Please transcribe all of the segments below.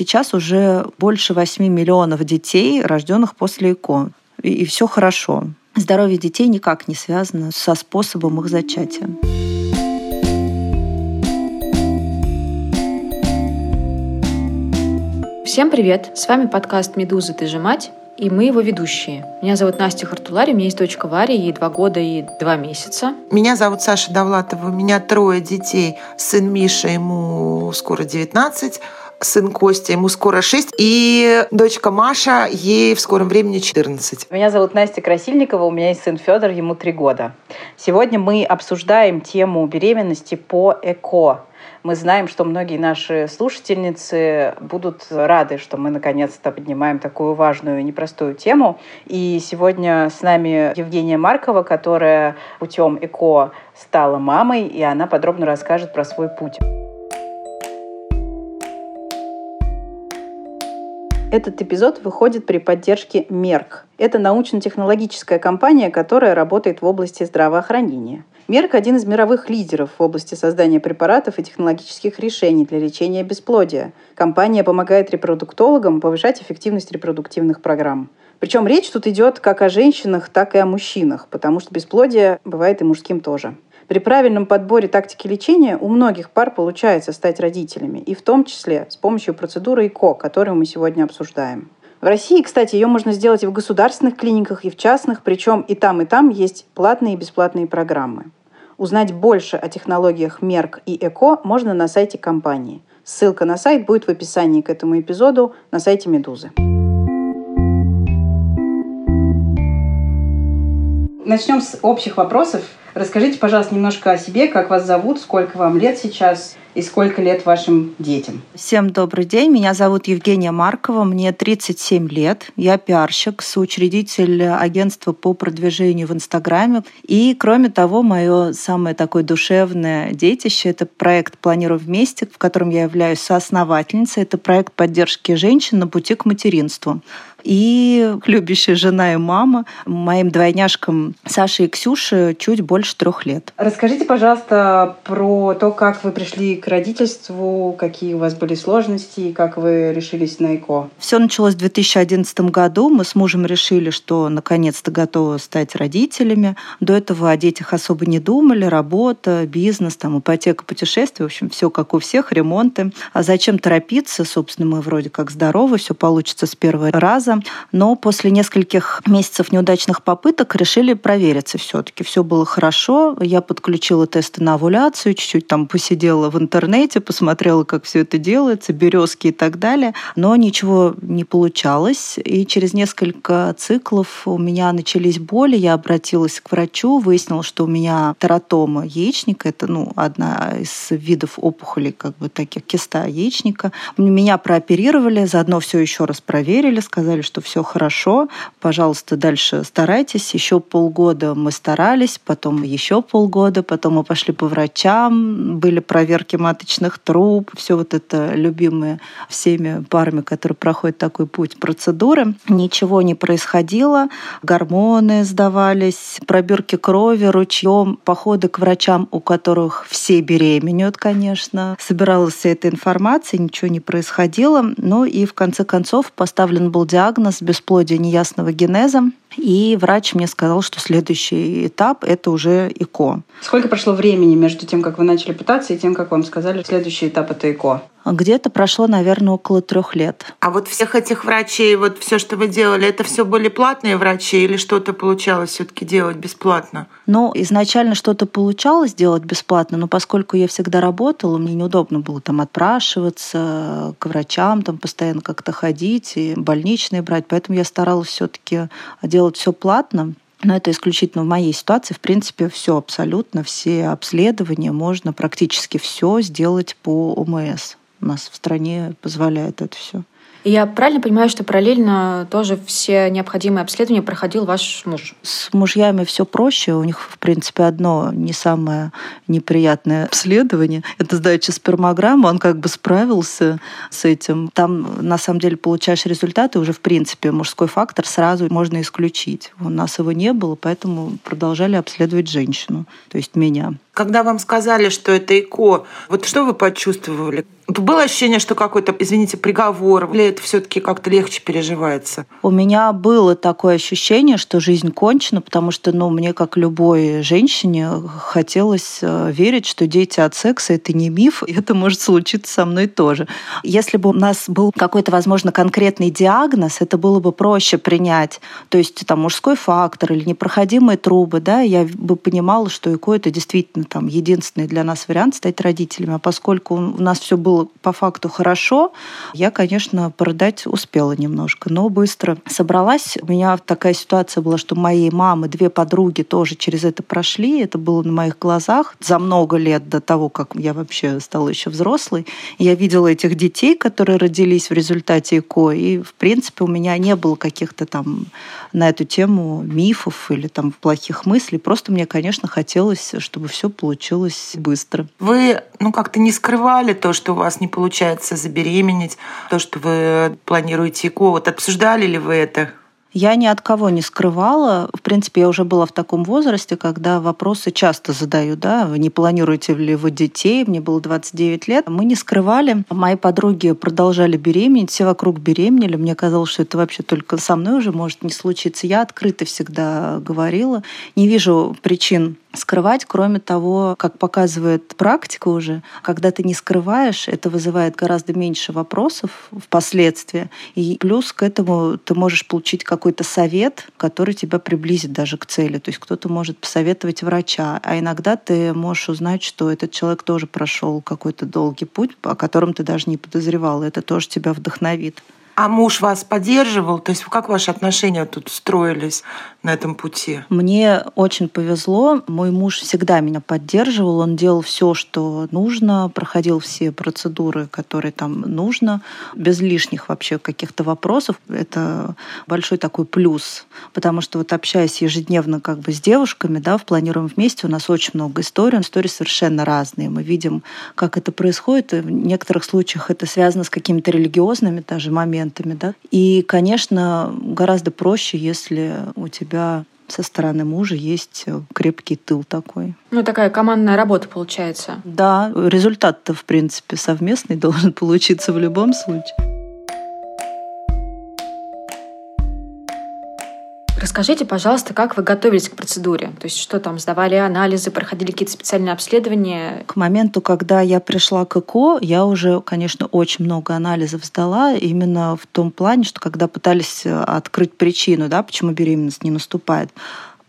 сейчас уже больше 8 миллионов детей, рожденных после ЭКО. И, и все хорошо. Здоровье детей никак не связано со способом их зачатия. Всем привет! С вами подкаст «Медуза. Ты же мать» и мы его ведущие. Меня зовут Настя Хартулари, у меня есть дочка Варя, ей два года и два месяца. Меня зовут Саша Довлатова, у меня трое детей. Сын Миша, ему скоро 19, сын Костя, ему скоро 6, и дочка Маша, ей в скором времени 14. Меня зовут Настя Красильникова, у меня есть сын Федор, ему 3 года. Сегодня мы обсуждаем тему беременности по ЭКО, мы знаем, что многие наши слушательницы будут рады, что мы наконец-то поднимаем такую важную и непростую тему. И сегодня с нами Евгения Маркова, которая путем ЭКО стала мамой, и она подробно расскажет про свой путь. Этот эпизод выходит при поддержке Мерк. Это научно-технологическая компания, которая работает в области здравоохранения. Мерк – один из мировых лидеров в области создания препаратов и технологических решений для лечения бесплодия. Компания помогает репродуктологам повышать эффективность репродуктивных программ. Причем речь тут идет как о женщинах, так и о мужчинах, потому что бесплодие бывает и мужским тоже. При правильном подборе тактики лечения у многих пар получается стать родителями, и в том числе с помощью процедуры ИКО, которую мы сегодня обсуждаем. В России, кстати, ее можно сделать и в государственных клиниках, и в частных, причем и там, и там есть платные и бесплатные программы. Узнать больше о технологиях Мерк и ЭКО можно на сайте компании. Ссылка на сайт будет в описании к этому эпизоду на сайте Медузы. Начнем с общих вопросов. Расскажите, пожалуйста, немножко о себе, как вас зовут, сколько вам лет сейчас, и сколько лет вашим детям? Всем добрый день. Меня зовут Евгения Маркова. Мне 37 лет. Я пиарщик, соучредитель агентства по продвижению в Инстаграме. И, кроме того, мое самое такое душевное детище – это проект «Планируем вместе», в котором я являюсь соосновательницей. Это проект поддержки женщин на пути к материнству и любящая жена и мама. Моим двойняшкам Саше и Ксюше чуть больше трех лет. Расскажите, пожалуйста, про то, как вы пришли к родительству, какие у вас были сложности и как вы решились на ЭКО. Все началось в 2011 году. Мы с мужем решили, что наконец-то готовы стать родителями. До этого о детях особо не думали. Работа, бизнес, там, ипотека, путешествия. В общем, все как у всех, ремонты. А зачем торопиться? Собственно, мы вроде как здоровы, все получится с первого раза раза, но после нескольких месяцев неудачных попыток решили провериться все-таки. Все было хорошо, я подключила тесты на овуляцию, чуть-чуть там посидела в интернете, посмотрела, как все это делается, березки и так далее, но ничего не получалось. И через несколько циклов у меня начались боли, я обратилась к врачу, выяснила, что у меня тератома яичника, это ну, одна из видов опухолей, как бы таких киста яичника. Меня прооперировали, заодно все еще раз проверили, сказали, сказали, что все хорошо, пожалуйста, дальше старайтесь. Еще полгода мы старались, потом еще полгода, потом мы пошли по врачам, были проверки маточных труб, все вот это любимые всеми парами, которые проходят такой путь процедуры. Ничего не происходило, гормоны сдавались, пробирки крови ручьем, походы к врачам, у которых все беременеют, конечно. Собиралась вся эта информация, ничего не происходило. Ну и в конце концов поставлен был диагноз диагноз бесплодия неясного генеза. И врач мне сказал, что следующий этап – это уже ЭКО. Сколько прошло времени между тем, как вы начали пытаться, и тем, как вам сказали, следующий этап – это ЭКО? Где-то прошло, наверное, около трех лет. А вот всех этих врачей, вот все, что вы делали, это все были платные врачи или что-то получалось все-таки делать бесплатно? Ну, изначально что-то получалось делать бесплатно, но поскольку я всегда работала, мне неудобно было там отпрашиваться к врачам, там постоянно как-то ходить и больничные брать, поэтому я старалась все-таки делать все платно. Но это исключительно в моей ситуации. В принципе, все абсолютно, все обследования, можно практически все сделать по ОМС у нас в стране позволяет это все. Я правильно понимаю, что параллельно тоже все необходимые обследования проходил ваш муж? С мужьями все проще. У них, в принципе, одно не самое неприятное обследование. Это сдача спермограммы. Он как бы справился с этим. Там, на самом деле, получаешь результаты. Уже, в принципе, мужской фактор сразу можно исключить. У нас его не было, поэтому продолжали обследовать женщину, то есть меня. Когда вам сказали, что это ЭКО, вот что вы почувствовали? Было ощущение, что какой-то, извините, приговор, или это все-таки как-то легче переживается? У меня было такое ощущение, что жизнь кончена, потому что, ну, мне, как любой женщине, хотелось э, верить, что дети от секса — это не миф, и это может случиться со мной тоже. Если бы у нас был какой-то, возможно, конкретный диагноз, это было бы проще принять. То есть там мужской фактор или непроходимые трубы, да, я бы понимала, что ЭКО — это действительно там единственный для нас вариант стать родителями. А поскольку у нас все было по факту хорошо, я, конечно, порыдать успела немножко, но быстро собралась. У меня такая ситуация была, что моей мамы две подруги тоже через это прошли. Это было на моих глазах за много лет до того, как я вообще стала еще взрослой. Я видела этих детей, которые родились в результате ЭКО, и, в принципе, у меня не было каких-то там на эту тему мифов или там плохих мыслей. Просто мне, конечно, хотелось, чтобы все получилось быстро. Вы, ну, как-то не скрывали то, что у вас не получается забеременеть, то, что вы планируете ЭКО. Вот обсуждали ли вы это? Я ни от кого не скрывала. В принципе, я уже была в таком возрасте, когда вопросы часто задаю, да, не планируете ли вы детей? Мне было 29 лет. Мы не скрывали. Мои подруги продолжали беременеть, все вокруг беременели. Мне казалось, что это вообще только со мной уже может не случиться. Я открыто всегда говорила. Не вижу причин скрывать. Кроме того, как показывает практика уже, когда ты не скрываешь, это вызывает гораздо меньше вопросов впоследствии. И плюс к этому ты можешь получить какой-то совет, который тебя приблизит даже к цели. То есть кто-то может посоветовать врача, а иногда ты можешь узнать, что этот человек тоже прошел какой-то долгий путь, о котором ты даже не подозревал. Это тоже тебя вдохновит. А муж вас поддерживал? То есть как ваши отношения тут строились на этом пути? Мне очень повезло. Мой муж всегда меня поддерживал. Он делал все, что нужно, проходил все процедуры, которые там нужно, без лишних вообще каких-то вопросов. Это большой такой плюс, потому что вот общаясь ежедневно как бы с девушками, да, в планируем вместе, у нас очень много историй, истории совершенно разные. Мы видим, как это происходит, и в некоторых случаях это связано с какими-то религиозными даже моментами, клиентами. Да? И, конечно, гораздо проще, если у тебя со стороны мужа есть крепкий тыл такой. Ну, такая командная работа получается. Да, результат-то, в принципе, совместный должен получиться в любом случае. Расскажите, пожалуйста, как вы готовились к процедуре? То есть что там, сдавали анализы, проходили какие-то специальные обследования? К моменту, когда я пришла к ЭКО, я уже, конечно, очень много анализов сдала, именно в том плане, что когда пытались э, открыть причину, да, почему беременность не наступает,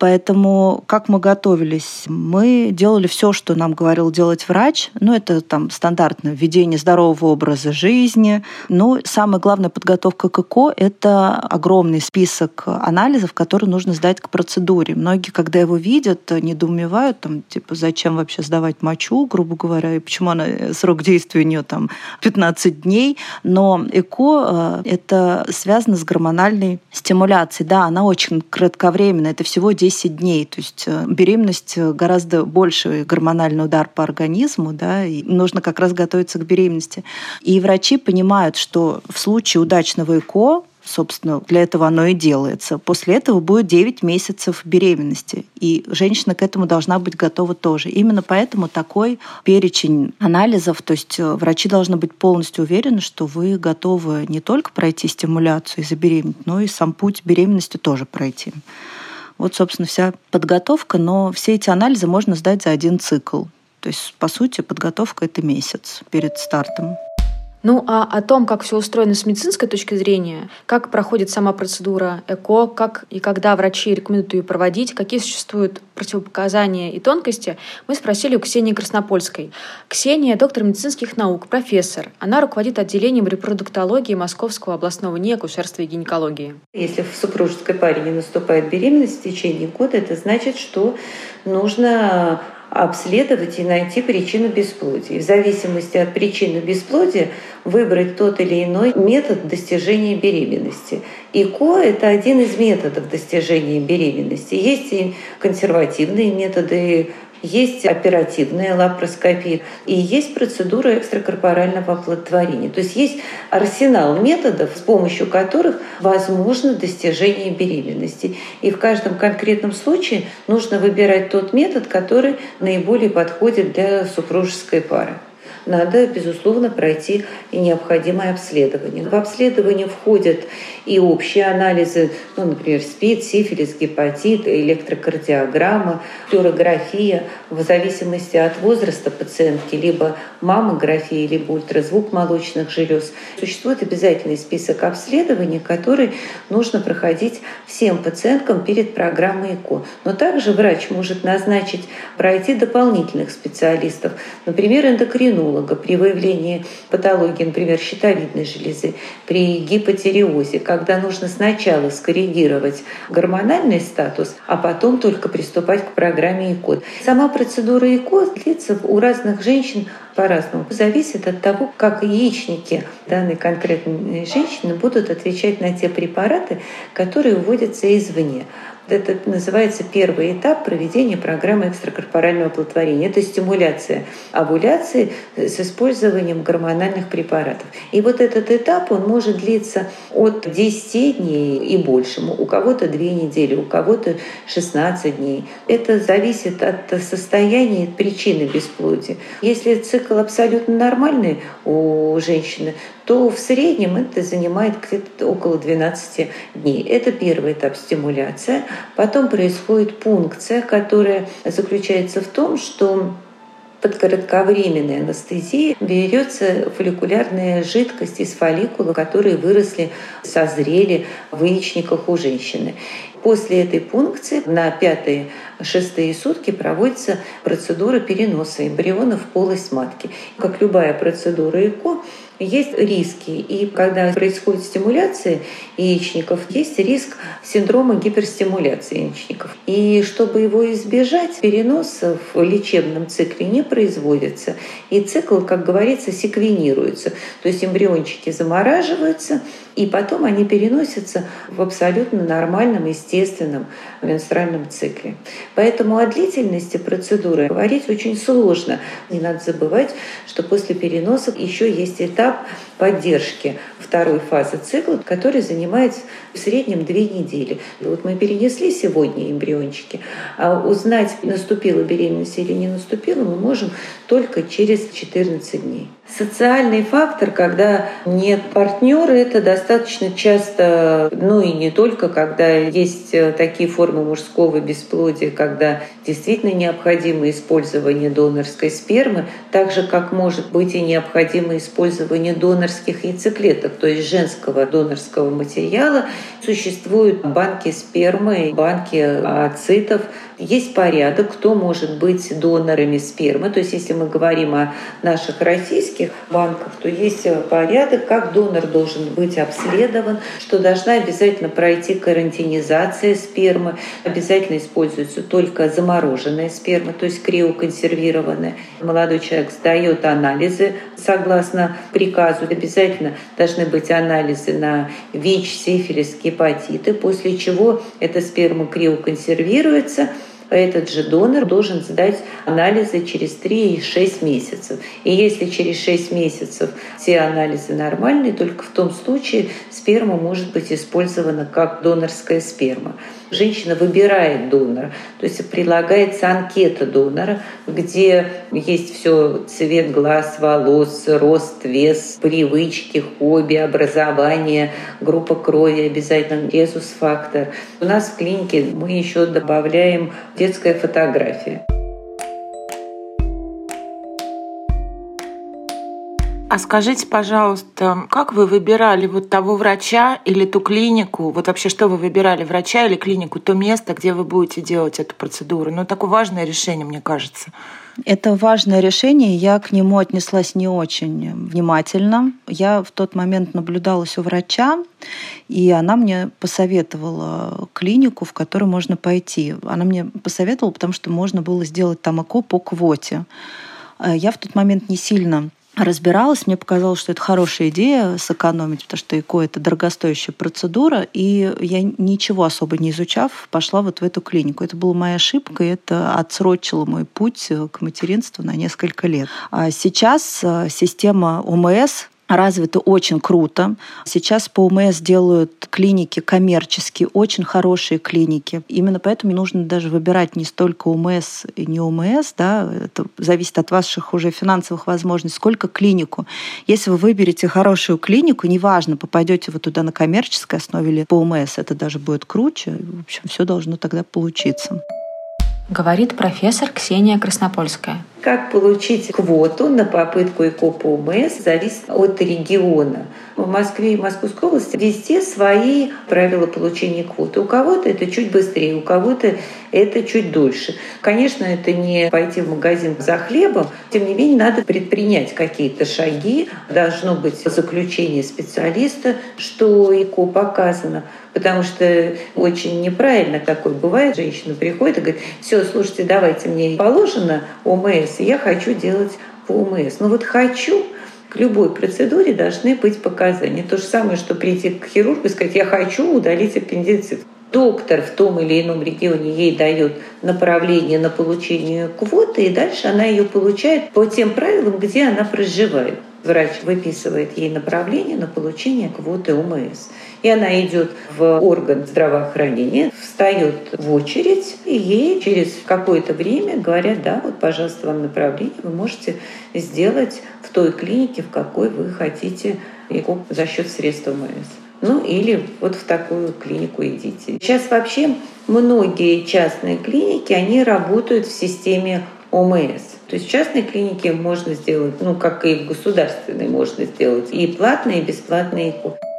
Поэтому как мы готовились? Мы делали все, что нам говорил делать врач. Ну, это там стандартное введение здорового образа жизни. Но самая главная подготовка к ЭКО – это огромный список анализов, которые нужно сдать к процедуре. Многие, когда его видят, недоумевают, там, типа, зачем вообще сдавать мочу, грубо говоря, и почему она, срок действия у нее там 15 дней. Но ЭКО – это связано с гормональной стимуляцией. Да, она очень кратковременная, это всего 10 10 дней. То есть э, беременность э, гораздо больше гормональный удар по организму, да, и нужно как раз готовиться к беременности. И врачи понимают, что в случае удачного ЭКО собственно, для этого оно и делается. После этого будет 9 месяцев беременности. И женщина к этому должна быть готова тоже. Именно поэтому такой перечень анализов, то есть э, врачи должны быть полностью уверены, что вы готовы не только пройти стимуляцию и забеременеть, но и сам путь беременности тоже пройти. Вот, собственно, вся подготовка, но все эти анализы можно сдать за один цикл. То есть, по сути, подготовка — это месяц перед стартом. Ну а о том, как все устроено с медицинской точки зрения, как проходит сама процедура ЭКО, как и когда врачи рекомендуют ее проводить, какие существуют противопоказания и тонкости, мы спросили у Ксении Краснопольской. Ксения – доктор медицинских наук, профессор. Она руководит отделением репродуктологии Московского областного НИИ акушерства и гинекологии. Если в супружеской паре не наступает беременность в течение года, это значит, что нужно обследовать и найти причину бесплодия. И в зависимости от причины бесплодия выбрать тот или иной метод достижения беременности. ИКО – это один из методов достижения беременности. Есть и консервативные методы, есть оперативная лапароскопия и есть процедура экстракорпорального оплодотворения. То есть есть арсенал методов, с помощью которых возможно достижение беременности. И в каждом конкретном случае нужно выбирать тот метод, который наиболее подходит для супружеской пары надо, безусловно, пройти и необходимое обследование. В обследование входят и общие анализы, ну, например, СПИД, сифилис, гепатит, электрокардиограмма, флюорография, в зависимости от возраста пациентки, либо маммография, либо ультразвук молочных желез. Существует обязательный список обследований, который нужно проходить всем пациенткам перед программой ЭКО. Но также врач может назначить пройти дополнительных специалистов, например, эндокринолога при выявлении патологии, например, щитовидной железы, при гипотериозе, когда нужно сначала скоррегировать гормональный статус, а потом только приступать к программе ЭКО. Сама процедура ЭКО длится у разных женщин по-разному. Зависит от того, как яичники данной конкретной женщины будут отвечать на те препараты, которые вводятся извне. Это называется первый этап проведения программы экстракорпорального оплодотворения. Это стимуляция овуляции с использованием гормональных препаратов. И вот этот этап, он может длиться от 10 дней и больше. У кого-то 2 недели, у кого-то 16 дней. Это зависит от состояния причины бесплодия. Если цикл абсолютно нормальный у женщины, то в среднем это занимает где-то около 12 дней. Это первый этап стимуляция. Потом происходит пункция, которая заключается в том, что под кратковременной анестезией берется фолликулярная жидкость из фолликула, которые выросли, созрели в яичниках у женщины. После этой пункции на пятые-шестые сутки проводится процедура переноса эмбриона в полость матки. Как любая процедура ЭКО, есть риски. И когда происходит стимуляция яичников, есть риск синдрома гиперстимуляции яичников. И чтобы его избежать, перенос в лечебном цикле не производится. И цикл, как говорится, секвенируется. То есть эмбриончики замораживаются, и потом они переносятся в абсолютно нормальном, естественном менструальном цикле. Поэтому о длительности процедуры говорить очень сложно. Не надо забывать, что после переноса еще есть этап поддержки второй фазы цикла, который занимает в среднем две недели. Вот мы перенесли сегодня эмбриончики, а узнать, наступила беременность или не наступила, мы можем только через 14 дней. Социальный фактор, когда нет партнера, это достаточно часто, ну и не только, когда есть э, такие формы мужского бесплодия, когда действительно необходимо использование донорской спермы, так же, как может быть и необходимо использование донорских яйцеклеток, то есть женского донорского материала. Существуют банки спермы, банки ацитов, есть порядок, кто может быть донорами спермы. То есть если мы говорим о наших российских банках, то есть порядок, как донор должен быть обследован, что должна обязательно пройти карантинизация спермы, обязательно используется только замороженная сперма, то есть криоконсервированная. Молодой человек сдает анализы согласно приказу. Обязательно должны быть анализы на ВИЧ, сифилис, гепатиты, после чего эта сперма криоконсервируется – этот же донор должен сдать анализы через 3 и 6 месяцев. И если через 6 месяцев все анализы нормальные, только в том случае сперма может быть использована как донорская сперма женщина выбирает донора. То есть прилагается анкета донора, где есть все цвет глаз, волос, рост, вес, привычки, хобби, образование, группа крови, обязательно резус-фактор. У нас в клинике мы еще добавляем детская фотография. А скажите, пожалуйста, как вы выбирали вот того врача или ту клинику? Вот вообще, что вы выбирали, врача или клинику, то место, где вы будете делать эту процедуру? Ну, такое важное решение, мне кажется. Это важное решение, я к нему отнеслась не очень внимательно. Я в тот момент наблюдалась у врача, и она мне посоветовала клинику, в которую можно пойти. Она мне посоветовала, потому что можно было сделать там ЭКО по квоте. Э, я в тот момент не сильно разбиралась, мне показалось, что это хорошая идея сэкономить, потому что ЭКО – это дорогостоящая процедура, и я ничего особо не изучав, пошла вот в эту клинику. Это была моя ошибка, и это отсрочило мой путь к материнству на несколько лет. А сейчас э, система ОМС развито очень круто. Сейчас по УМС делают клиники коммерческие, очень хорошие клиники. Именно поэтому нужно даже выбирать не столько УМС и не УМС, да, это зависит от ваших уже финансовых возможностей, сколько клинику. Если вы выберете хорошую клинику, неважно, попадете вы туда на коммерческой основе или по УМС, это даже будет круче. В общем, все должно тогда получиться. Говорит профессор Ксения Краснопольская. Как получить квоту на попытку ИКО по УМС зависит от региона. В Москве и Московской области везде свои правила получения квоты. У кого-то это чуть быстрее, у кого-то это чуть дольше. Конечно, это не пойти в магазин за хлебом, тем не менее надо предпринять какие-то шаги. Должно быть заключение специалиста, что ИКО показано. Потому что очень неправильно такое бывает. Женщина приходит и говорит, все, слушайте, давайте мне положено ОМС, и я хочу делать по ОМС. Но вот хочу, к любой процедуре должны быть показания. То же самое, что прийти к хирургу и сказать, я хочу удалить аппендицит. Доктор в том или ином регионе ей дает направление на получение квоты, и дальше она ее получает по тем правилам, где она проживает. Врач выписывает ей направление на получение квоты ОМС. И она идет в орган здравоохранения, встает в очередь, и ей через какое-то время говорят, да, вот, пожалуйста, вам направление, вы можете сделать в той клинике, в какой вы хотите ЭКО за счет средств ОМС. Ну или вот в такую клинику идите. Сейчас вообще многие частные клиники, они работают в системе ОМС. То есть в частной клинике можно сделать, ну как и в государственной можно сделать, и платные, и бесплатные ЭКО.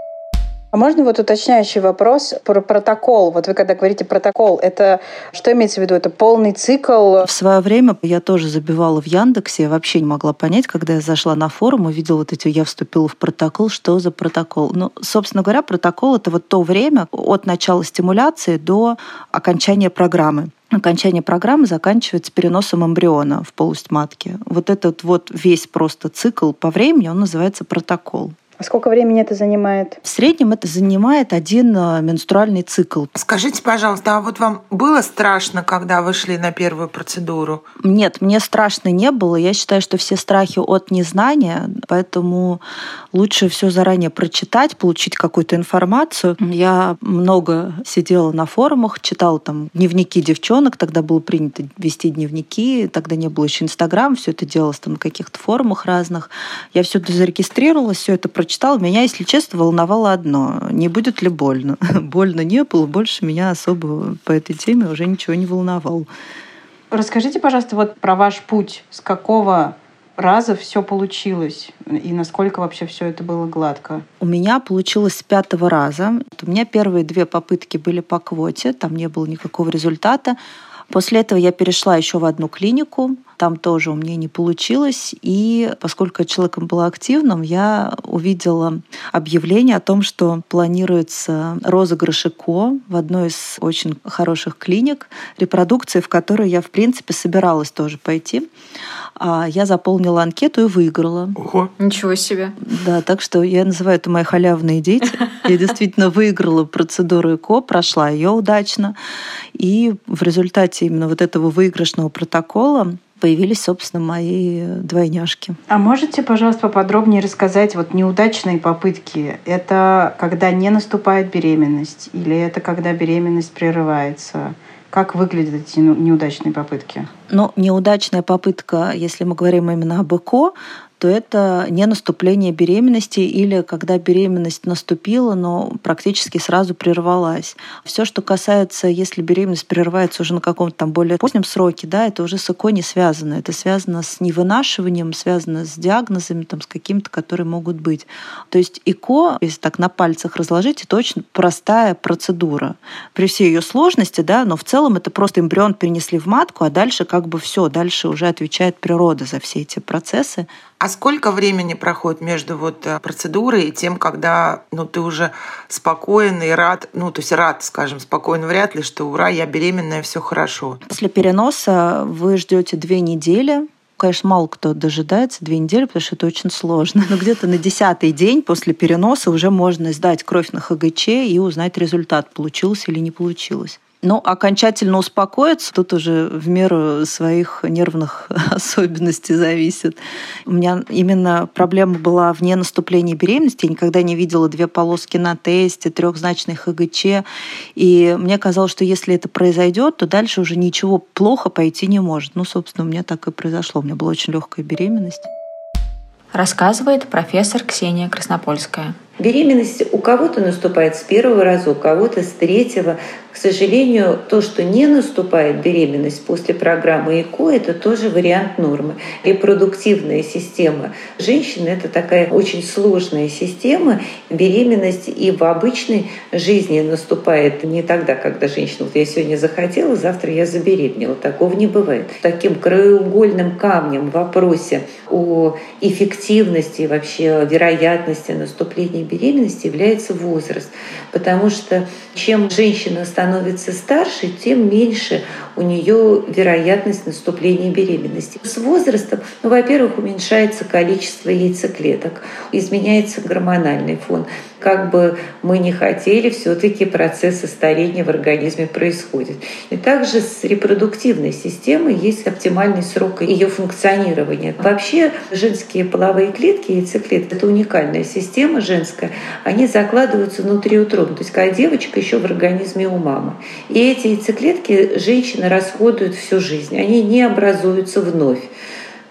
А можно вот уточняющий вопрос про протокол? Вот вы когда говорите протокол, это что имеется в виду? Это полный цикл? В свое время я тоже забивала в Яндексе, я вообще не могла понять, когда я зашла на форум, увидела вот эти, я вступила в протокол, что за протокол? Ну, собственно говоря, протокол — это вот то время от начала стимуляции до окончания программы окончание программы заканчивается переносом эмбриона в полость матки. Вот этот вот весь просто цикл по времени, он называется протокол. А сколько времени это занимает? В среднем это занимает один э, менструальный цикл. Скажите, пожалуйста, а вот вам было страшно, когда вы шли на первую процедуру? Нет, мне страшно не было. Я считаю, что все страхи от незнания, поэтому лучше все заранее прочитать, получить какую-то информацию. Я много сидела на форумах, читала там дневники девчонок, тогда было принято вести дневники, тогда не было еще Инстаграм, все это делалось там на каких-то форумах разных. Я все это зарегистрировалась, все это прочитала прочитала, меня, если честно, волновало одно. Не будет ли больно? больно не было, больше меня особо по этой теме уже ничего не волновало. Расскажите, пожалуйста, вот про ваш путь. С какого раза все получилось? И насколько вообще все это было гладко? У меня получилось с пятого раза. У меня первые две попытки были по квоте, там не было никакого результата. После этого я перешла еще в одну клинику, там тоже у меня не получилось. И поскольку человеком была активным, я увидела объявление о том, что планируется розыгрыш ЭКО в одной из очень хороших клиник, репродукции, в которую я, в принципе, собиралась тоже пойти. А я заполнила анкету и выиграла. Ого. Ничего себе. Да, так что я называю это мои халявные дети. Я действительно выиграла процедуру ЭКО, прошла ее удачно. И в результате именно вот этого выигрышного протокола появились, собственно, мои двойняшки. А можете, пожалуйста, поподробнее рассказать вот неудачные попытки? Это когда не наступает беременность или это когда беременность прерывается? Как выглядят эти неудачные попытки? Ну, неудачная попытка, если мы говорим именно об ЭКО, то это не наступление беременности или когда беременность наступила, но практически сразу прервалась. Все, что касается, если беременность прерывается уже на каком-то там более позднем сроке, да, это уже с ЭКО не связано. Это связано с невынашиванием, связано с диагнозами, там, с какими-то, которые могут быть. То есть ЭКО, если так на пальцах разложить, это очень простая процедура. При всей ее сложности, да, но в целом это просто эмбрион перенесли в матку, а дальше как бы все, дальше уже отвечает природа за все эти процессы. А сколько времени проходит между вот э, процедурой и тем, когда ну, ты уже спокоен и рад, ну, то есть рад, скажем, спокоен вряд ли, что ура, я беременная, все хорошо. После переноса вы ждете две недели, конечно, мало кто дожидается две недели, потому что это очень сложно. Но где-то на десятый день после переноса уже можно сдать кровь на ХГЧ и узнать результат, получилось или не получилось. Но окончательно успокоиться тут уже в меру своих нервных особенностей зависит. У меня именно проблема была вне наступления беременности. Я никогда не видела две полоски на тесте, трехзначный ХГЧ. И мне казалось, что если это произойдет, то дальше уже ничего плохо пойти не может. Ну, собственно, у меня так и произошло. У меня была очень легкая беременность. Рассказывает профессор Ксения Краснопольская. Беременность у кого-то наступает с первого раза, у кого-то с третьего. К сожалению, то, что не наступает беременность после программы ЭКО, это тоже вариант нормы. Репродуктивная система женщины – это такая очень сложная система. Беременность и в обычной жизни наступает не тогда, когда женщина, вот я сегодня захотела, завтра я забеременела. Такого не бывает. Таким краеугольным камнем в вопросе о эффективности, вообще вероятности наступления беременности является возраст. Потому что чем женщина становится старше, тем меньше у нее вероятность наступления беременности. С возрастом, ну, во-первых, уменьшается количество яйцеклеток, изменяется гормональный фон. Как бы мы ни хотели, все-таки процессы старения в организме происходят. И также с репродуктивной системой есть оптимальный срок ее функционирования. Вообще женские половые клетки, яйцеклетки, это уникальная система женская, они закладываются внутриутробно. То есть когда девочка еще в организме у мамы. И эти яйцеклетки женщина расходует всю жизнь. Они не образуются вновь.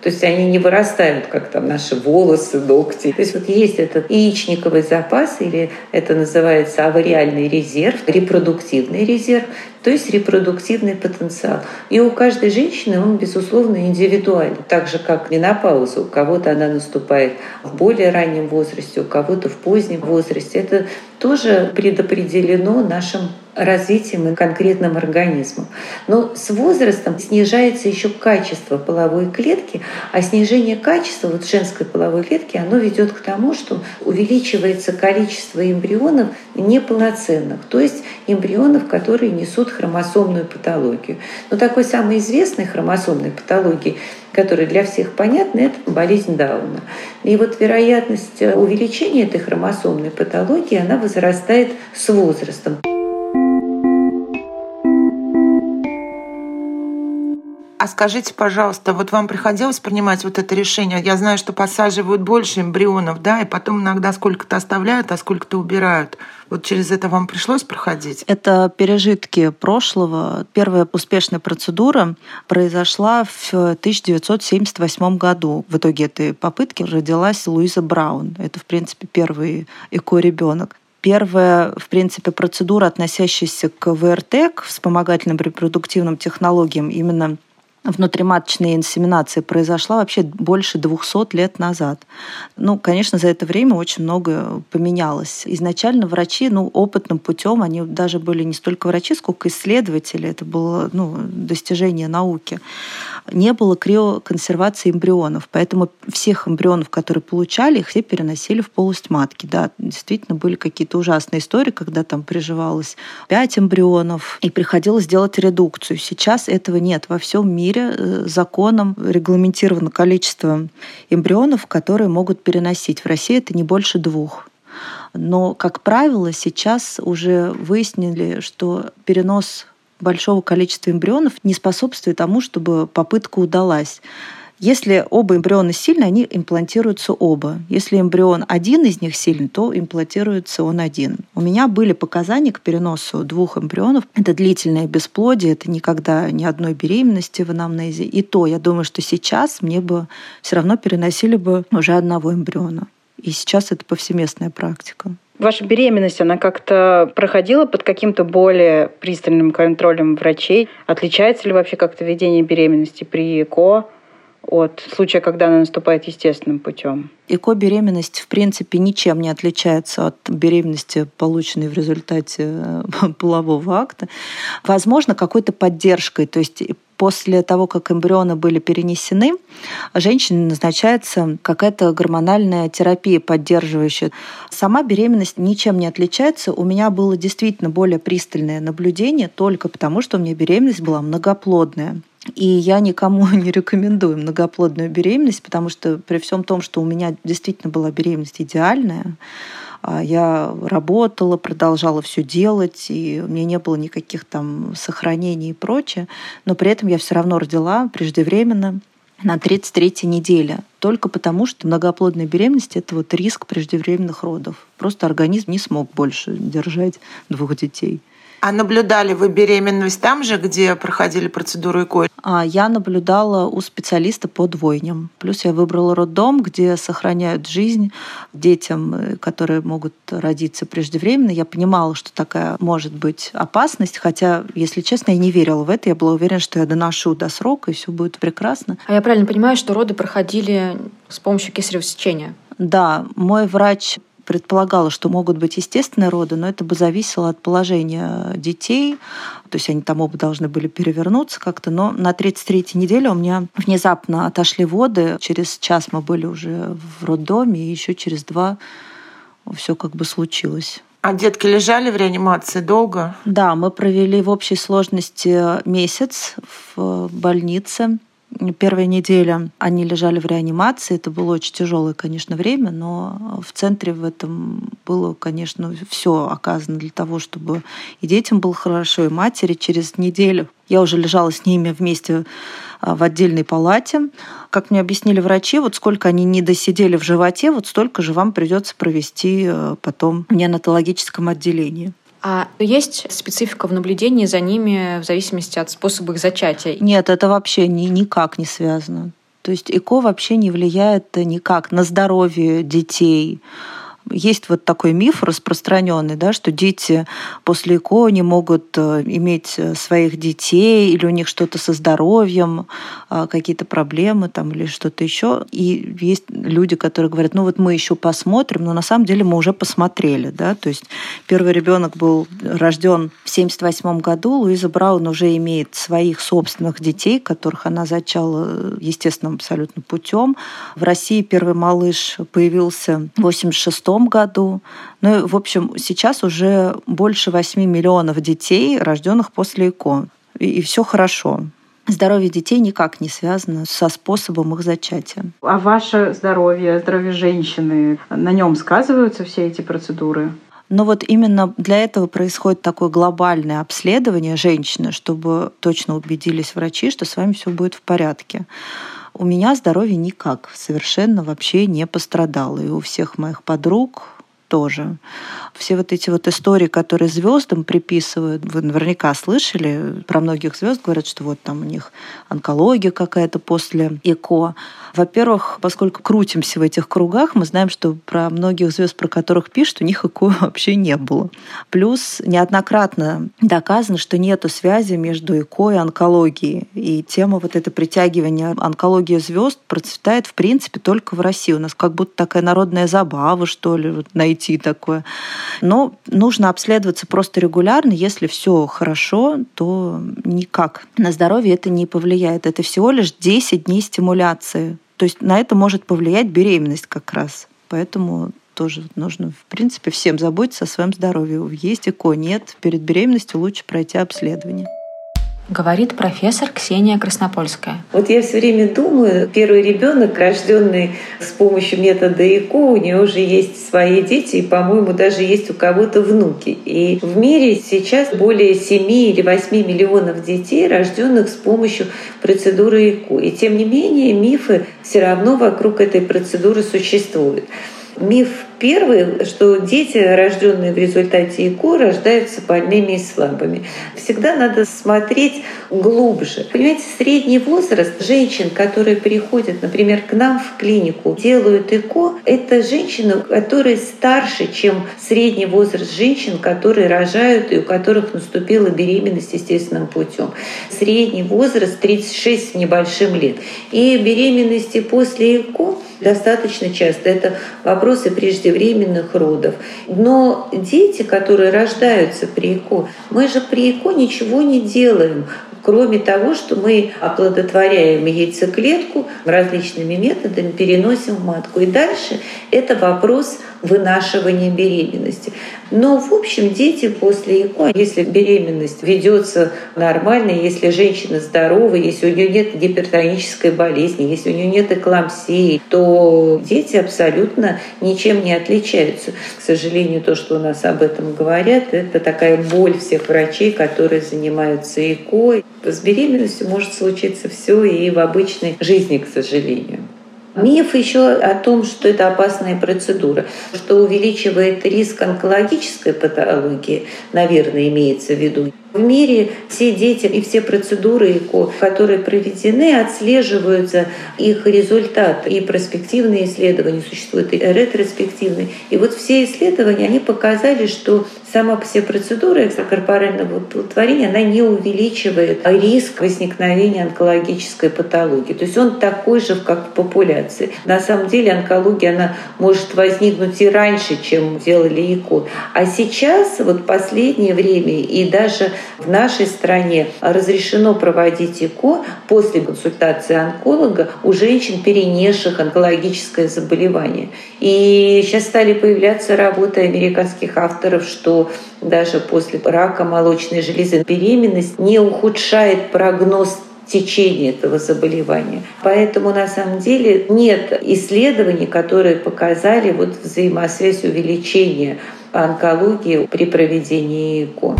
То есть они не вырастают, как там наши волосы, ногти. То есть вот есть этот яичниковый запас, или это называется авариальный резерв, репродуктивный резерв, то есть репродуктивный потенциал. И у каждой женщины он, безусловно, индивидуален. Так же, как менопауза. У кого-то она наступает в более раннем возрасте, у кого-то в позднем возрасте. Это тоже предопределено нашим развитием и конкретным организмом. Но с возрастом снижается еще качество половой клетки, а снижение качества вот женской половой клетки, оно ведет к тому, что увеличивается количество эмбрионов неполноценных, то есть эмбрионов, которые несут хромосомную патологию. Но такой самой известной хромосомной патологией которая для всех понятна, это болезнь Дауна. И вот вероятность увеличения этой хромосомной патологии, она возрастает с возрастом. А скажите, пожалуйста, вот вам приходилось принимать вот это решение? Я знаю, что посаживают больше эмбрионов, да, и потом иногда сколько-то оставляют, а сколько-то убирают. Вот через это вам пришлось проходить? Это пережитки прошлого. Первая успешная процедура произошла в 1978 году. В итоге этой попытки родилась Луиза Браун. Это, в принципе, первый эко-ребенок. Первая, в принципе, процедура, относящаяся к ВРТ, к вспомогательным репродуктивным технологиям, именно внутриматочная инсеминация произошла вообще больше 200 лет назад. Ну, конечно, за это время очень много поменялось. Изначально врачи, ну, опытным путем, они даже были не столько врачи, сколько исследователи. Это было ну, достижение науки. Не было криоконсервации эмбрионов, поэтому всех эмбрионов, которые получали, их все переносили в полость матки. Да, действительно, были какие-то ужасные истории, когда там приживалось 5 эмбрионов, и приходилось делать редукцию. Сейчас этого нет. Во всем мире мире э, законом регламентировано количество эмбрионов, которые могут переносить. В России это не больше двух. Но, как правило, сейчас уже выяснили, что перенос большого количества эмбрионов не способствует тому, чтобы попытка удалась. Если оба эмбриона сильны, они имплантируются оба. Если эмбрион один из них сильный, то имплантируется он один. У меня были показания к переносу двух эмбрионов. Это длительное бесплодие, это никогда ни одной беременности в анамнезе. И то, я думаю, что сейчас мне бы все равно переносили бы уже одного эмбриона. И сейчас это повсеместная практика. Ваша беременность, она как-то проходила под каким-то более пристальным контролем врачей? Отличается ли вообще как-то ведение беременности при ЭКО от случая, когда она наступает естественным путем. ЭКО-беременность, в принципе, ничем не отличается от беременности, полученной в результате э, полового акта. Возможно, какой-то поддержкой. То есть после того, как эмбрионы были перенесены, женщине назначается какая-то гормональная терапия поддерживающая. Сама беременность ничем не отличается. У меня было действительно более пристальное наблюдение только потому, что у меня беременность была многоплодная. И я никому не рекомендую многоплодную беременность, потому что при всем том, что у меня действительно была беременность идеальная, а, я работала, продолжала все делать, и у меня не было никаких там сохранений и прочее, но при этом я все равно родила преждевременно на 33-й неделе. Только потому, что многоплодная беременность – это вот риск преждевременных родов. Просто организм не смог больше держать двух детей. А наблюдали вы беременность там же, где проходили процедуру ЭКО? А я наблюдала у специалиста по двойням. Плюс я выбрала роддом, где сохраняют жизнь детям, э, которые могут родиться преждевременно. Я понимала, что такая может быть опасность, хотя, если честно, я не верила в это. Я была уверена, что я доношу до срока, и все будет прекрасно. А я правильно понимаю, что роды проходили с помощью кесарево сечения? Да, мой врач предполагала, что могут быть естественные роды, но это бы зависело от положения детей. То есть они там оба должны были перевернуться как-то. Но на 33-й неделе у меня внезапно отошли воды. Через час мы были уже в роддоме, и еще через два все как бы случилось. А детки лежали в реанимации долго? Да, мы провели в общей сложности месяц в больнице. Первая неделя они лежали в реанимации. Это было очень тяжелое, конечно, время, но в центре в этом было, конечно, все оказано для того, чтобы и детям было хорошо, и матери. Через неделю я уже лежала с ними вместе а, в отдельной палате. Как мне объяснили врачи, вот сколько они не досидели в животе, вот столько же вам придется провести э, потом в неонатологическом отделении. А есть специфика в наблюдении за ними в зависимости от способа их зачатия? Нет, это вообще ни, никак не связано. То есть ЭКО вообще не влияет никак на здоровье детей, есть вот такой миф распространенный, да, что дети после ЭКО не могут э, иметь э, своих детей, или у них что-то со здоровьем, а, какие-то проблемы там, или что-то еще. И есть люди, которые говорят, ну вот мы еще посмотрим, но на самом деле мы уже посмотрели. Да? То есть первый ребенок был рожден в 1978 году, Луиза Браун уже имеет своих собственных детей, которых она зачала э, естественным абсолютно путем. В России первый малыш появился в 1986 году. Ну, в общем, сейчас уже больше 8 миллионов детей, рожденных после ЭКО. И, и все хорошо. Здоровье детей никак не связано со способом их зачатия. А ваше здоровье, здоровье женщины, на нем сказываются все эти процедуры? Но вот именно для этого происходит такое глобальное обследование женщины, чтобы точно убедились врачи, что с вами все будет в порядке. У меня здоровье никак совершенно вообще не пострадало. И у всех моих подруг тоже. Все вот эти вот истории, которые звездам приписывают, вы наверняка слышали, про многих звезд говорят, что вот там у них онкология какая-то после ЭКО. Во-первых, поскольку крутимся в этих кругах, мы знаем, что про многих звезд, про которых пишут, у них ЭКО вообще не было. Плюс неоднократно доказано, что нет связи между ЭКО и онкологией. И тема вот это притягивания онкологии звезд процветает в принципе только в России. У нас как будто такая народная забава, что ли, вот найти такое. Но нужно обследоваться просто регулярно. Если все хорошо, то никак на здоровье это не повлияет. Это всего лишь 10 дней стимуляции. То есть на это может повлиять беременность как раз. Поэтому тоже нужно, в принципе, всем заботиться о своем здоровье. Есть ЭКО, нет. Перед беременностью лучше пройти обследование говорит профессор Ксения Краснопольская. Вот я все время думаю, первый ребенок, рожденный с помощью метода ЭКО, у него уже есть свои дети, и, по-моему, даже есть у кого-то внуки. И в мире сейчас более 7 или 8 миллионов детей, рожденных с помощью процедуры ЭКО. И тем не менее мифы все равно вокруг этой процедуры существуют. Миф первый, что дети, рожденные в результате ЭКО, рождаются больными и слабыми. Всегда надо смотреть глубже. Понимаете, средний возраст женщин, которые приходят, например, к нам в клинику, делают ЭКО, это женщины, которые старше, чем средний возраст женщин, которые рожают и у которых наступила беременность естественным путем. Средний возраст 36 с небольшим лет. И беременности после ЭКО достаточно часто. Это вопросы преждевременных родов. Но дети, которые рождаются при ЭКО, мы же при ЭКО ничего не делаем кроме того, что мы оплодотворяем яйцеклетку различными методами, переносим в матку. И дальше это вопрос вынашивания беременности. Но, в общем, дети после ЭКО, если беременность ведется нормально, если женщина здорова, если у нее нет гипертонической болезни, если у нее нет эклампсии, то дети абсолютно ничем не отличаются. К сожалению, то, что у нас об этом говорят, это такая боль всех врачей, которые занимаются ЭКО. С беременностью может случиться все и в обычной жизни, к сожалению. Миф еще о том, что это опасная процедура, что увеличивает риск онкологической патологии, наверное, имеется в виду. В мире все дети и все процедуры ЭКО, которые проведены, отслеживаются их результаты. И проспективные исследования существуют, и ретроспективные. И вот все исследования, они показали, что сама по себе процедура экстракорпорального оплодотворения, она не увеличивает риск возникновения онкологической патологии. То есть он такой же, как в популяции. На самом деле онкология, она может возникнуть и раньше, чем делали ЭКО. А сейчас, вот последнее время, и даже в нашей стране разрешено проводить ЭКО после консультации онколога у женщин, перенесших онкологическое заболевание. И сейчас стали появляться работы американских авторов, что даже после рака молочной железы беременность не ухудшает прогноз течения этого заболевания. Поэтому на самом деле нет исследований, которые показали вот взаимосвязь увеличения онкологии при проведении ЭКО.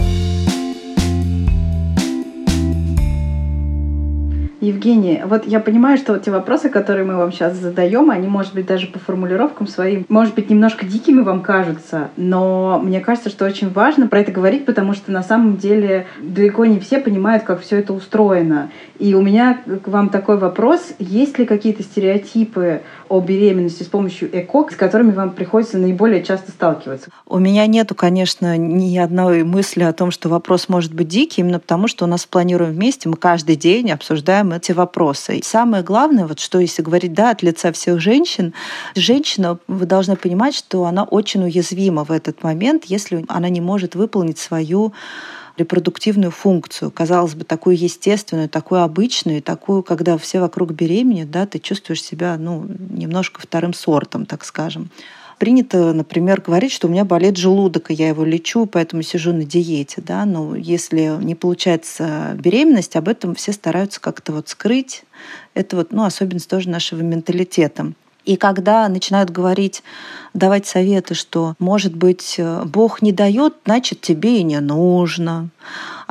Евгений, вот я понимаю, что вот те вопросы, которые мы вам сейчас задаем, они, может быть, даже по формулировкам своим, может быть, немножко дикими вам кажутся, но мне кажется, что очень важно про это говорить, потому что на самом деле далеко не все понимают, как все это устроено. И у меня к вам такой вопрос, есть ли какие-то стереотипы о беременности с помощью ЭКО, с которыми вам приходится наиболее часто сталкиваться? У меня нету, конечно, ни одной мысли о том, что вопрос может быть дикий, именно потому что у нас планируем вместе, мы каждый день обсуждаем эти вопросы. И самое главное, вот что если говорить да, от лица всех женщин, женщина, вы должны понимать, что она очень уязвима в этот момент, если она не может выполнить свою репродуктивную функцию, казалось бы, такую естественную, такую обычную, такую, когда все вокруг беременны, да, ты чувствуешь себя ну, немножко вторым сортом, так скажем принято, например, говорить, что у меня болит желудок, и я его лечу, поэтому сижу на диете. Да? Но если не получается беременность, об этом все стараются как-то вот скрыть. Это вот, ну, особенность тоже нашего менталитета. И когда начинают говорить, давать советы, что, может быть, Бог не дает, значит, тебе и не нужно.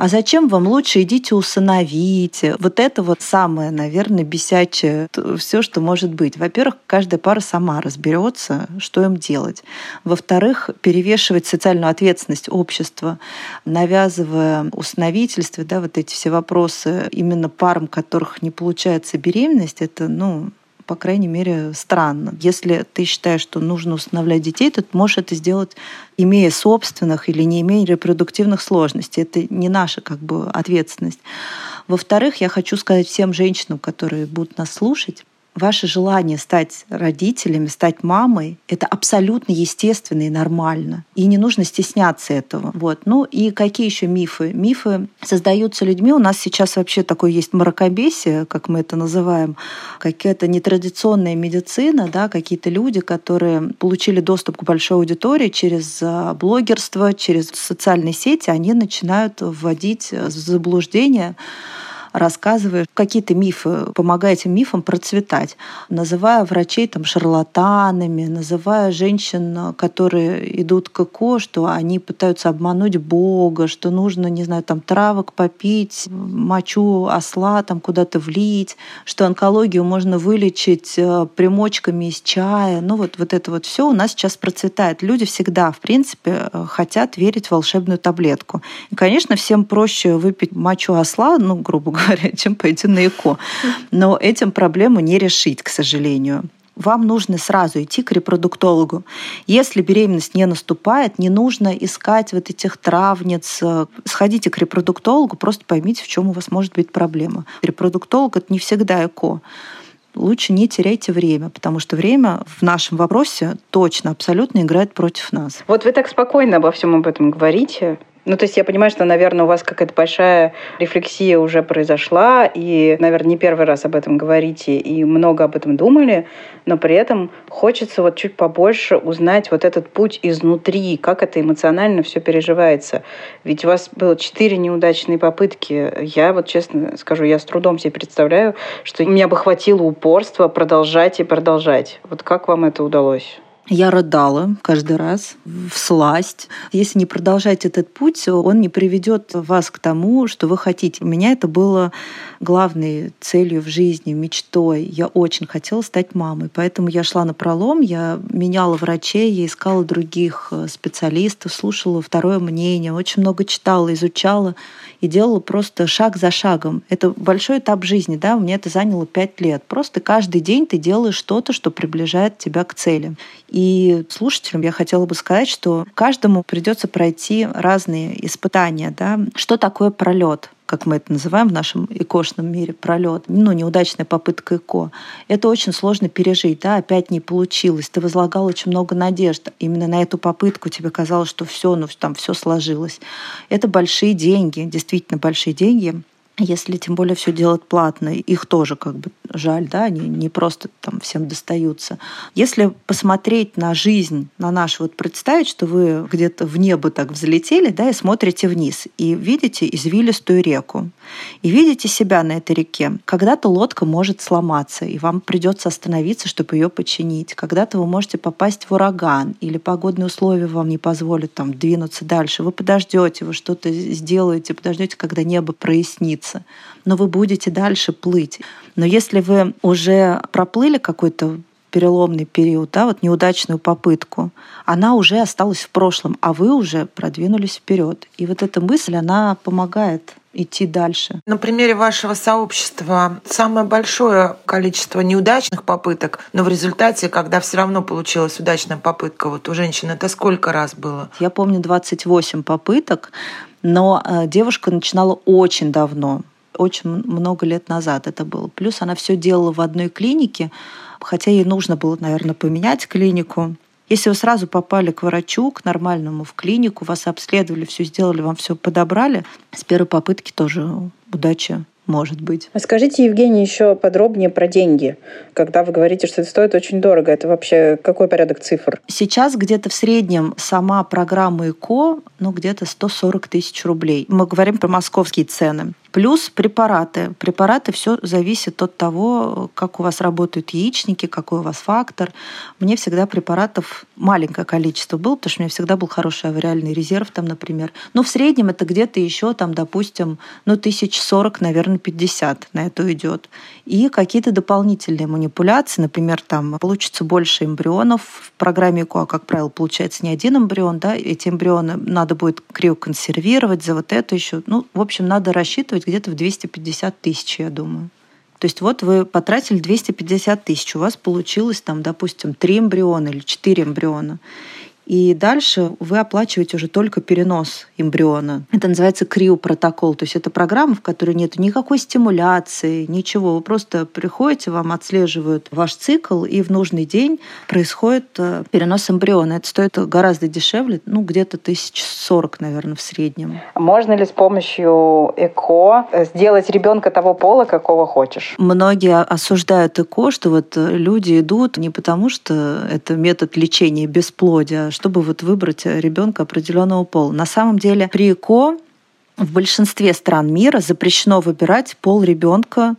А зачем вам лучше идите усыновите? Вот это вот самое, наверное, бесячее все, что может быть. Во-первых, каждая пара сама разберется, что им делать. Во-вторых, перевешивать социальную ответственность общества, навязывая усыновительство, да, вот эти все вопросы именно парам, которых не получается беременность, это, ну, по крайней мере, странно. Если ты считаешь, что нужно усыновлять детей, то ты можешь это сделать, имея собственных или не имея репродуктивных сложностей. Это не наша как бы, ответственность. Во-вторых, я хочу сказать всем женщинам, которые будут нас слушать, ваше желание стать родителями, стать мамой, это абсолютно естественно и нормально. И не нужно стесняться этого. Вот. Ну и какие еще мифы? Мифы создаются людьми. У нас сейчас вообще такое есть мракобесие, как мы это называем, какая-то нетрадиционная медицина, да, какие-то люди, которые получили доступ к большой аудитории через а, блогерство, через социальные сети, они начинают вводить в заблуждение рассказывая какие-то мифы, помогая этим мифам процветать, называя врачей там шарлатанами, называя женщин, которые идут к ЭКО, что они пытаются обмануть Бога, что нужно, не знаю, там травок попить, мочу осла там куда-то влить, что онкологию можно вылечить э, примочками из чая. Ну вот, вот это вот все у нас сейчас процветает. Люди всегда, в принципе, э, хотят верить в волшебную таблетку. И, конечно, всем проще выпить мочу осла, ну, грубо говоря, чем пойти на ЭКО. Но этим проблему не решить, к сожалению вам нужно сразу идти к репродуктологу. Если беременность не наступает, не нужно искать вот этих травниц. Сходите к репродуктологу, просто поймите, в чем у вас может быть проблема. Репродуктолог — это не всегда ЭКО лучше не теряйте время, потому что время в нашем вопросе точно, абсолютно играет против нас. Вот вы так спокойно обо всем об этом говорите, Ну, то есть я понимаю, что, наверное, у вас какая-то большая рефлексия уже произошла, и, наверное, не первый раз об этом говорите, и много об этом думали, но при этом хочется вот чуть побольше узнать вот этот путь изнутри, как это эмоционально все переживается. Ведь у вас было четыре неудачные попытки. Я вот честно скажу, я с трудом себе представляю, что у меня бы хватило упорства продолжать и продолжать. Вот как вам это удалось? Я рыдала каждый раз в сласть. Если не продолжать этот путь, он не приведет вас к тому, что вы хотите. У меня это было главной целью в жизни, мечтой. Я очень хотела стать мамой, поэтому я шла на пролом, я меняла врачей, я искала других э, специалистов, слушала второе мнение, очень много читала, изучала и делала просто шаг за шагом. Это большой этап жизни, да, меня это заняло пять лет. Просто каждый день ты делаешь что-то, что приближает тебя к цели. И слушателям я хотела бы сказать, что каждому придется пройти разные испытания. Да? Что такое пролет? Как мы это называем в нашем икошном мире, пролет, ну, неудачная попытка ИКО. Это очень сложно пережить, да, опять не получилось. Ты возлагал очень много надежд. Именно на эту попытку тебе казалось, что все, ну, там все сложилось. Это большие деньги, действительно большие деньги если тем более все делать платно, их тоже как бы жаль, да, они не просто там всем достаются. Если посмотреть на жизнь, на нашу, вот представить, что вы где-то в небо так взлетели, да, и смотрите вниз, и видите извилистую реку, и видите себя на этой реке. Когда-то лодка может сломаться, и вам придется остановиться, чтобы ее починить. Когда-то вы можете попасть в ураган, или погодные условия вам не позволят там двинуться дальше. Вы подождете, вы что-то сделаете, подождете, когда небо прояснится двигаться, но вы будете дальше плыть. Но если вы уже проплыли какой-то переломный период, да, вот неудачную попытку, она уже осталась в прошлом, а вы уже продвинулись вперед. И вот эта мысль, она помогает идти дальше. На примере вашего сообщества самое большое количество неудачных попыток, но в результате, когда все равно получилась удачная попытка, вот у женщины это сколько раз было? Я помню 28 попыток, но э, девушка начинала очень давно, очень много лет назад это было. Плюс она все делала в одной клинике, хотя ей нужно было, наверное, поменять клинику. Если вы сразу попали к врачу, к нормальному, в клинику, вас обследовали, все сделали, вам все подобрали, с первой попытки тоже удача может быть. А скажите, Евгений, еще подробнее про деньги. Когда вы говорите, что это стоит очень дорого, это вообще какой порядок цифр? Сейчас где-то в среднем сама программа ЭКО, ну, где-то 140 тысяч рублей. Мы говорим про московские цены. Плюс препараты. Препараты все зависит от того, как у вас работают яичники, какой у вас фактор. Мне всегда препаратов маленькое количество было, потому что у меня всегда был хороший авариальный резерв, там, например. Но в среднем это где-то еще, там, допустим, ну, тысяч сорок, наверное, 50 на это идет. И какие-то дополнительные манипуляции, например, там получится больше эмбрионов. В программе ЭКО, как правило, получается не один эмбрион, да, эти эмбрионы надо будет криоконсервировать за вот это еще. Ну, в общем, надо рассчитывать стоить где-то в 250 тысяч, я думаю. То есть вот вы потратили 250 тысяч, у вас получилось там, допустим, 3 эмбриона или 4 эмбриона. И дальше вы оплачиваете уже только перенос эмбриона. Это называется крио-протокол. То есть это программа, в которой нет никакой стимуляции, ничего. Вы просто приходите, вам отслеживают ваш цикл, и в нужный день происходит э, перенос эмбриона. Это стоит гораздо дешевле, ну, где-то тысяч сорок, наверное, в среднем. Можно ли с помощью ЭКО сделать ребенка того пола, какого хочешь? Многие осуждают ЭКО, что вот люди идут не потому, что это метод лечения бесплодия, чтобы вот выбрать ребенка определенного пола. На самом деле при ЭКО в большинстве стран мира запрещено выбирать пол ребенка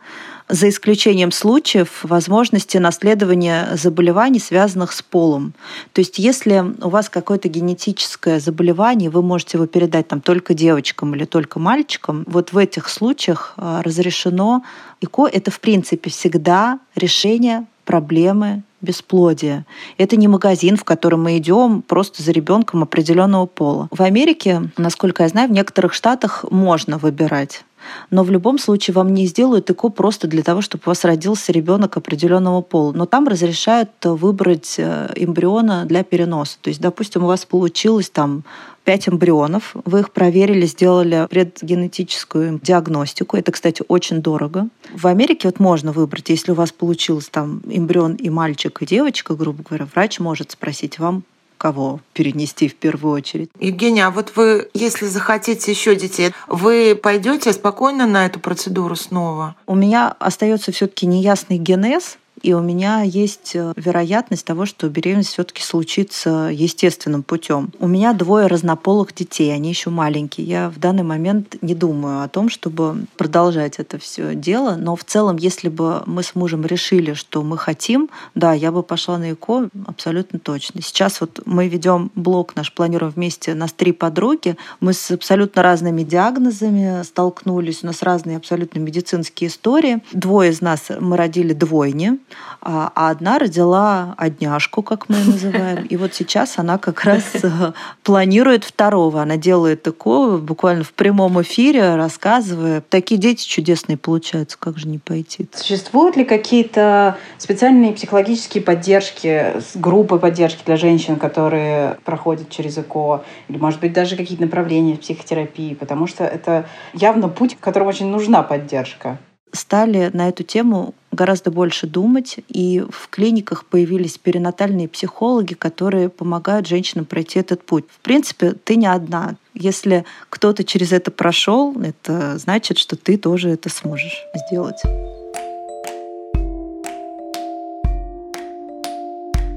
за исключением случаев возможности наследования заболеваний, связанных с полом. То есть если у вас какое-то генетическое заболевание, вы можете его передать там, только девочкам или только мальчикам, вот в этих случаях а, разрешено ИКО. Это, в принципе, всегда решение проблемы бесплодия. Это не магазин, в котором мы идем просто за ребенком определенного пола. В Америке, насколько я знаю, в некоторых штатах можно выбирать но в любом случае вам не сделают ЭКО просто для того, чтобы у вас родился ребенок определенного пола. Но там разрешают выбрать э, эмбриона для переноса. То есть, допустим, у вас получилось там пять эмбрионов, вы их проверили, сделали предгенетическую диагностику. Это, кстати, очень дорого. В Америке вот можно выбрать, если у вас получилось там эмбрион и мальчик, и девочка, грубо говоря, врач может спросить вам, кого перенести в первую очередь. Евгения, а вот вы, если захотите еще детей, вы пойдете спокойно на эту процедуру снова? У меня остается все-таки неясный генез, и у меня есть э, вероятность того, что беременность все-таки случится естественным путем. У меня двое разнополых детей, они еще маленькие. Я в данный момент не думаю о том, чтобы продолжать это все дело. Но в целом, если бы мы с мужем решили, что мы хотим, да, я бы пошла на ЭКО абсолютно точно. Сейчас вот мы ведем блог наш, планируем вместе, нас три подруги. Мы с абсолютно разными диагнозами столкнулись, у нас разные абсолютно медицинские истории. Двое из нас мы родили двойни, а, а одна родила одняшку, как мы ее называем. И вот сейчас она как раз э, планирует второго. Она делает ЭКО буквально в прямом эфире, рассказывая. Такие дети чудесные получаются, как же не пойти? -то? Существуют ли какие-то специальные психологические поддержки, группы поддержки для женщин, которые проходят через ЭКО? Или, может быть, даже какие-то направления в психотерапии? Потому что это явно путь, которому очень нужна поддержка стали на эту тему гораздо больше думать, и в клиниках появились перинатальные психологи, которые помогают женщинам пройти этот путь. В принципе, ты не одна. Если кто-то через это прошел, это значит, что ты тоже это сможешь сделать.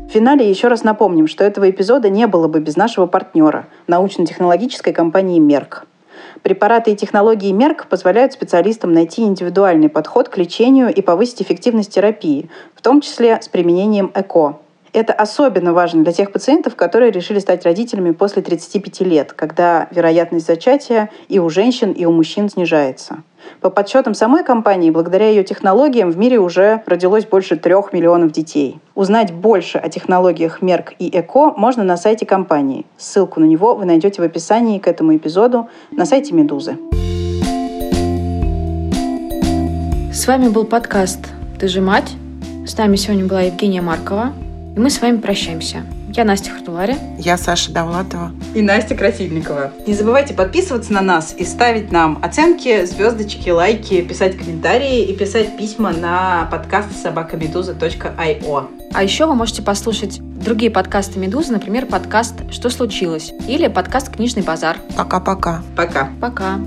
В финале еще раз напомним, что этого эпизода не было бы без нашего партнера, научно-технологической компании «Мерк». Препараты и технологии Мерк позволяют специалистам найти индивидуальный подход к лечению и повысить эффективность терапии, в том числе с применением ЭКО. Это особенно важно для тех пациентов, которые решили стать родителями после 35 лет, когда вероятность зачатия и у женщин, и у мужчин снижается. По подсчетам самой компании, благодаря ее технологиям в мире уже родилось больше трех миллионов детей. Узнать больше о технологиях Мерк и ЭКО можно на сайте компании. Ссылку на него вы найдете в описании к этому эпизоду на сайте Медузы. С вами был подкаст «Ты же мать». С нами сегодня была Евгения Маркова. И мы с вами прощаемся. Я Настя Хартулари. Я Саша Давлатова. И Настя Красильникова. Не забывайте подписываться на нас и ставить нам оценки, звездочки, лайки, писать комментарии и писать письма на подкаст собакамедуза.io. А еще вы можете послушать другие подкасты Медузы, например, подкаст «Что случилось?» или подкаст «Книжный базар». Пока-пока. Пока. Пока.